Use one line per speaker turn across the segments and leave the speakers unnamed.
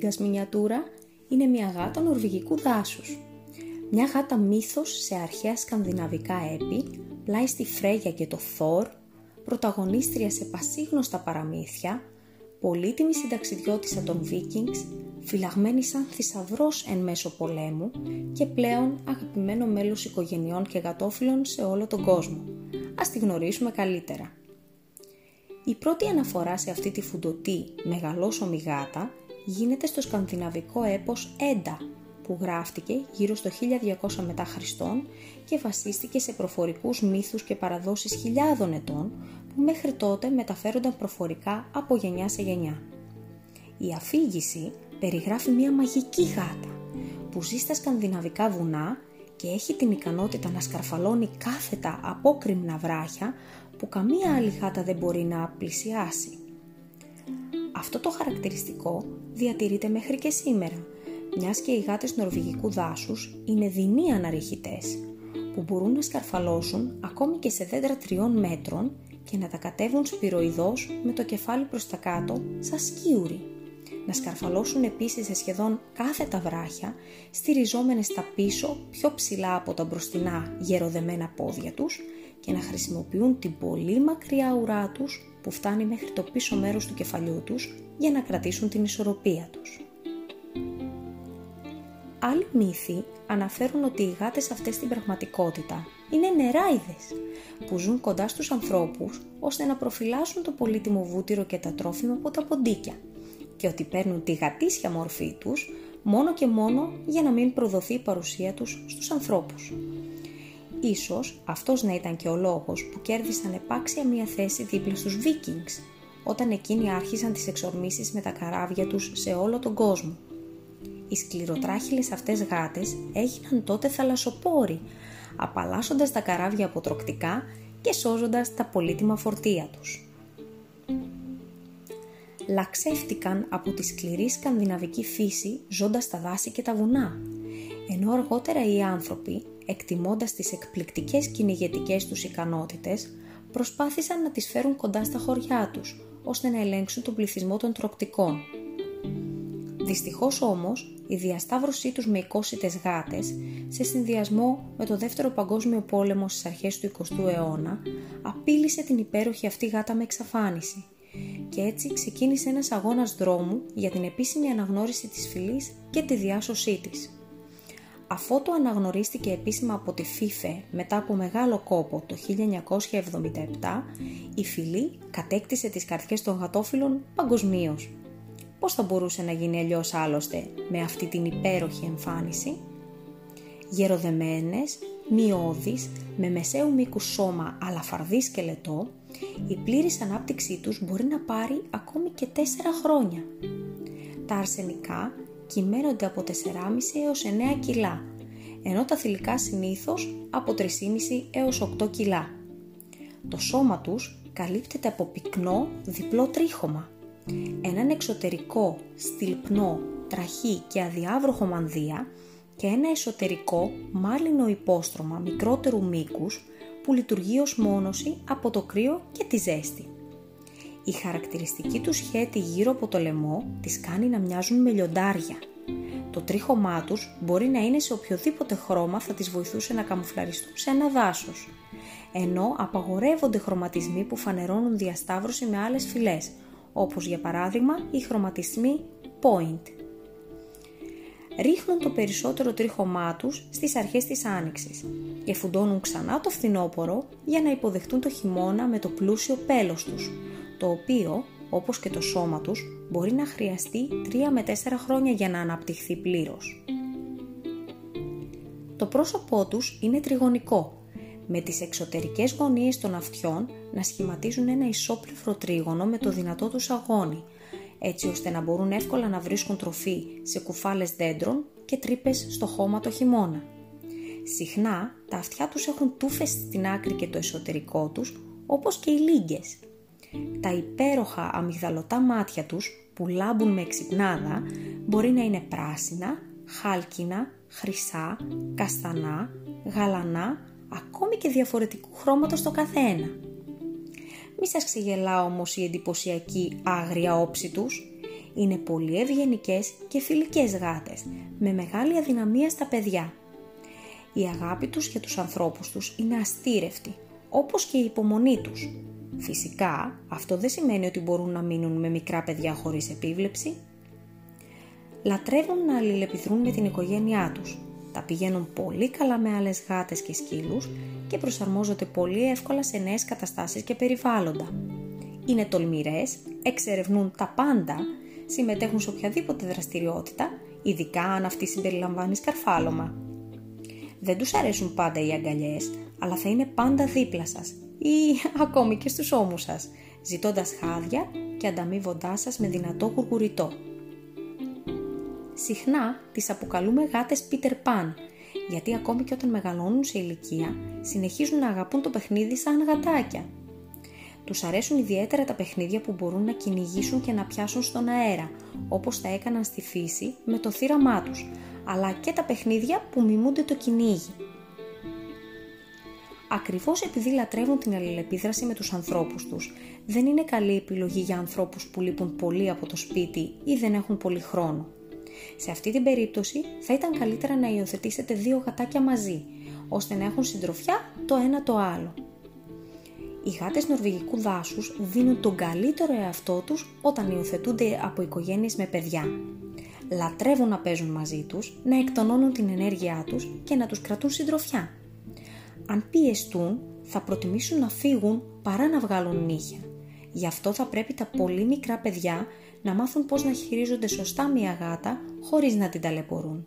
Βέγκας μινιατούρα είναι μια γάτα νορβηγικού δάσους. Μια γάτα μύθος σε αρχαία σκανδιναβικά έπι, πλάι στη Φρέγια και το Θόρ, πρωταγωνίστρια σε πασίγνωστα παραμύθια, πολύτιμη συνταξιδιώτησα των Βίκινγκς, φυλαγμένη σαν θησαυρός εν μέσω πολέμου και πλέον αγαπημένο μέλος οικογενειών και γατόφιλων σε όλο τον κόσμο. Ας τη γνωρίσουμε καλύτερα. Η πρώτη αναφορά σε αυτή τη φουντοτή μεγαλόσωμη γάτα γίνεται στο σκανδιναβικό έπος «Έντα» που γράφτηκε γύρω στο 1200 μετά Χριστόν και βασίστηκε σε προφορικούς μύθους και παραδόσεις χιλιάδων ετών που μέχρι τότε μεταφέρονταν προφορικά από γενιά σε γενιά. Η αφήγηση περιγράφει μια μαγική γάτα που ζει στα σκανδιναβικά βουνά και έχει την ικανότητα να σκαρφαλώνει κάθετα απόκριμνα βράχια που καμία άλλη γάτα δεν μπορεί να πλησιάσει. Αυτό το χαρακτηριστικό διατηρείται μέχρι και σήμερα, μιας και οι γάτες νορβηγικού δάσους είναι δεινοί αναρριχητές, που μπορούν να σκαρφαλώσουν ακόμη και σε δέντρα τριών μέτρων και να τα κατέβουν σπυροειδώς με το κεφάλι προς τα κάτω σαν σκίουροι. Να σκαρφαλώσουν επίσης σε σχεδόν κάθε τα βράχια, στηριζόμενες στα πίσω πιο ψηλά από τα μπροστινά γεροδεμένα πόδια τους και να χρησιμοποιούν την πολύ μακριά ουρά τους που φτάνει μέχρι το πίσω μέρος του κεφαλιού τους για να κρατήσουν την ισορροπία τους. Άλλοι μύθοι αναφέρουν ότι οι γάτες αυτές στην πραγματικότητα είναι νεράιδες που ζουν κοντά στους ανθρώπους ώστε να προφυλάσσουν το πολύτιμο βούτυρο και τα τρόφιμα από τα ποντίκια και ότι παίρνουν τη γατήσια μορφή τους μόνο και μόνο για να μην προδοθεί η παρουσία τους στους ανθρώπους. Ίσως αυτός να ήταν και ο λόγος που κέρδισαν επάξια μια θέση δίπλα στους Vikings, όταν εκείνοι άρχισαν τις εξορμήσεις με τα καράβια τους σε όλο τον κόσμο. Οι σκληροτράχυλες αυτές γάτες έγιναν τότε θαλασσοπόροι, απαλλάσσοντας τα καράβια από τροκτικά και σώζοντας τα πολύτιμα φορτία τους. Λαξεύτηκαν από τη σκληρή σκανδιναβική φύση ζώντας στα δάση και τα βουνά, ενώ αργότερα οι άνθρωποι εκτιμώντας τις εκπληκτικές κυνηγετικές τους ικανότητες, προσπάθησαν να τις φέρουν κοντά στα χωριά τους, ώστε να ελέγξουν τον πληθυσμό των τροκτικών. Δυστυχώς όμως, η διασταύρωσή τους με οικόσιτες γάτες, σε συνδυασμό με το δεύτερο παγκόσμιο πόλεμο στις αρχές του 20ου αιώνα, απείλησε την υπέροχη αυτή γάτα με εξαφάνιση και έτσι ξεκίνησε ένας αγώνας δρόμου για την επίσημη αναγνώριση της φυλής και τη διάσωσή της. Αφού το αναγνωρίστηκε επίσημα από τη FIFA μετά από μεγάλο κόπο το 1977, η φυλή κατέκτησε τις καρδιές των γατόφιλων παγκοσμίως. Πώς θα μπορούσε να γίνει αλλιώς άλλωστε με αυτή την υπέροχη εμφάνιση; Γεροδεμένες, μειώδεις, με μεσαίου μήκους σώμα αλλά φαρδί σκελετό, η πλήρης ανάπτυξή τους μπορεί να πάρει ακόμη και 4 χρόνια. Τα αρσενικά κυμαίνονται από 4,5 έως 9 κιλά, ενώ τα θηλυκά συνήθως από 3,5 έως 8 κιλά. Το σώμα τους καλύπτεται από πυκνό διπλό τρίχωμα, έναν εξωτερικό στυλπνό, τραχή και αδιάβροχο μανδύα και ένα εσωτερικό μάλινο υπόστρωμα μικρότερου μήκους που λειτουργεί ως μόνωση από το κρύο και τη ζέστη. Η χαρακτηριστική του σχέτη γύρω από το λαιμό τις κάνει να μοιάζουν με λιοντάρια. Το τρίχωμά τους μπορεί να είναι σε οποιοδήποτε χρώμα θα τις βοηθούσε να καμουφλαριστούν σε ένα δάσος. Ενώ απαγορεύονται χρωματισμοί που φανερώνουν διασταύρωση με άλλες φυλές, όπως για παράδειγμα οι χρωματισμοί point. Ρίχνουν το περισσότερο τρίχωμά τους στις αρχές της άνοιξης και φουντώνουν ξανά το φθινόπωρο για να υποδεχτούν το χειμώνα με το πλούσιο πέλος τους, το οποίο, όπως και το σώμα τους, μπορεί να χρειαστεί 3 με 4 χρόνια για να αναπτυχθεί πλήρως. Το πρόσωπό τους είναι τριγωνικό, με τις εξωτερικές γωνίες των αυτιών να σχηματίζουν ένα ισόπλευρο τρίγωνο με το δυνατό τους αγώνι, έτσι ώστε να μπορούν εύκολα να βρίσκουν τροφή σε κουφάλες δέντρων και τρύπες στο χώμα το χειμώνα. Συχνά τα αυτιά τους έχουν τούφες στην άκρη και το εσωτερικό τους, όπως και οι λίγκες. Τα υπέροχα αμυγδαλωτά μάτια τους, που λάμπουν με εξυπνάδα, μπορεί να είναι πράσινα, χάλκινα, χρυσά, καστανά, γαλανά, ακόμη και διαφορετικού χρώματος το καθένα. Μη σας ξεγελά όμως η εντυπωσιακή άγρια όψη τους. Είναι πολύ ευγενικές και φιλικές γάτες, με μεγάλη αδυναμία στα παιδιά. Η αγάπη τους για τους ανθρώπους τους είναι αστήρευτη, όπως και η υπομονή τους. Φυσικά, αυτό δεν σημαίνει ότι μπορούν να μείνουν με μικρά παιδιά χωρίς επίβλεψη. Λατρεύουν να αλληλεπιδρούν με την οικογένειά τους. Τα πηγαίνουν πολύ καλά με άλλες γάτες και σκύλους και προσαρμόζονται πολύ εύκολα σε νέες καταστάσεις και περιβάλλοντα. Είναι τολμηρές, εξερευνούν τα πάντα, συμμετέχουν σε οποιαδήποτε δραστηριότητα, ειδικά αν αυτή συμπεριλαμβάνει σκαρφάλωμα. Δεν τους αρέσουν πάντα οι αγκαλιές, αλλά θα είναι πάντα δίπλα σας ή ακόμη και στους ώμους σας, ζητώντας χάδια και ανταμείβοντάς σας με δυνατό γουργουριτό. Συχνά τις αποκαλούμε γάτες Peter Pan, γιατί ακόμη και όταν μεγαλώνουν σε ηλικία, συνεχίζουν να αγαπούν το παιχνίδι σαν γατάκια. Τους αρέσουν ιδιαίτερα τα παιχνίδια που μπορούν να κυνηγήσουν και να πιάσουν στον αέρα, όπως τα έκαναν στη φύση με το θύραμά τους, αλλά και τα παιχνίδια που μιμούνται το κυνήγι. Ακριβώς επειδή λατρεύουν την αλληλεπίδραση με τους ανθρώπους τους, δεν είναι καλή επιλογή για ανθρώπους που λείπουν πολύ από το σπίτι ή δεν έχουν πολύ χρόνο. Σε αυτή την περίπτωση θα ήταν καλύτερα να υιοθετήσετε δύο γατάκια μαζί, ώστε να έχουν συντροφιά το ένα το άλλο. Οι γάτες νορβηγικού δάσους δίνουν τον καλύτερο εαυτό τους όταν υιοθετούνται από οικογένειες με παιδιά. Λατρεύουν να παίζουν μαζί τους, να εκτονώνουν την ενέργειά τους και να τους κρατούν συντροφιά. Αν πιεστούν, θα προτιμήσουν να φύγουν παρά να βγάλουν νύχια. Γι' αυτό θα πρέπει τα πολύ μικρά παιδιά να μάθουν πώς να χειρίζονται σωστά μια γάτα χωρίς να την ταλαιπωρούν.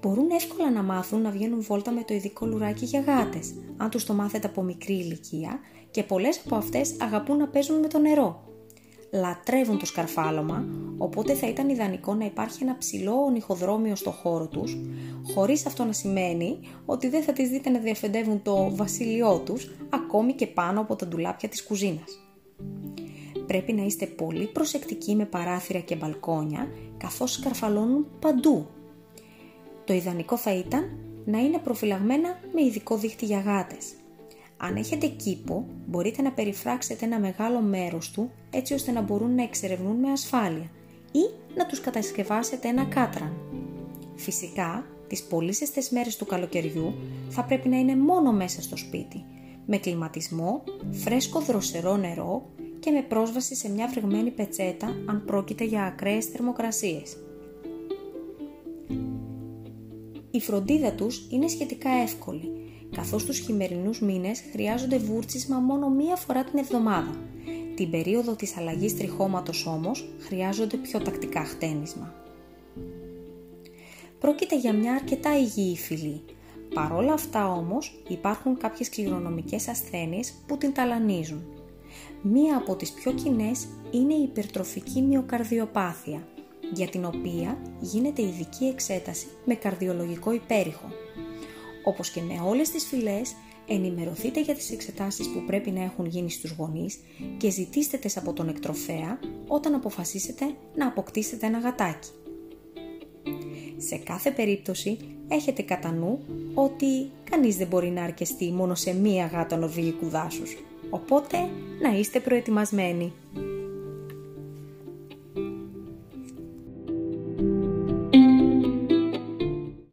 Μπορούν εύκολα να μάθουν να βγαίνουν βόλτα με το ειδικό λουράκι για γάτες, αν τους το μάθετε από μικρή ηλικία και πολλές από αυτές αγαπούν να παίζουν με το νερό. Λατρεύουν το σκαρφάλωμα, οπότε θα ήταν ιδανικό να υπάρχει ένα ψηλό ονυχοδρόμιο στο χώρο τους, χωρίς αυτό να σημαίνει ότι δεν θα τις δείτε να διαφεντεύουν το βασίλειό τους, ακόμη και πάνω από τα ντουλάπια της κουζίνας πρέπει να είστε πολύ προσεκτικοί με παράθυρα και μπαλκόνια καθώς σκαρφαλώνουν παντού. Το ιδανικό θα ήταν να είναι προφυλαγμένα με ειδικό δίχτυ για γάτες. Αν έχετε κήπο, μπορείτε να περιφράξετε ένα μεγάλο μέρος του έτσι ώστε να μπορούν να εξερευνούν με ασφάλεια ή να τους κατασκευάσετε ένα κάτραν. Φυσικά, τις πολύ ζεστές μέρες του καλοκαιριού θα πρέπει να είναι μόνο μέσα στο σπίτι, με κλιματισμό, φρέσκο δροσερό νερό και με πρόσβαση σε μια φρεγμένη πετσέτα αν πρόκειται για ακραίες θερμοκρασίες. Η φροντίδα τους είναι σχετικά εύκολη, καθώς τους χειμερινούς μήνες χρειάζονται βούρτσισμα μόνο μία φορά την εβδομάδα. Την περίοδο της αλλαγής τριχώματος όμως χρειάζονται πιο τακτικά χτένισμα. Πρόκειται για μια αρκετά υγιή φυλή. Παρόλα αυτά όμως υπάρχουν κάποιες κληρονομικές ασθένειες που την ταλανίζουν – Μία από τις πιο κοινές είναι η υπερτροφική μυοκαρδιοπάθεια, για την οποία γίνεται ειδική εξέταση με καρδιολογικό υπέρηχο. Όπως και με όλες τις φυλές, ενημερωθείτε για τις εξετάσεις που πρέπει να έχουν γίνει στους γονείς και ζητήστε τες από τον εκτροφέα όταν αποφασίσετε να αποκτήσετε ένα γατάκι. Σε κάθε περίπτωση έχετε κατά νου ότι κανείς δεν μπορεί να αρκεστεί μόνο σε μία γάτα νορβηγικού δάσους. Οπότε να είστε προετοιμασμένοι.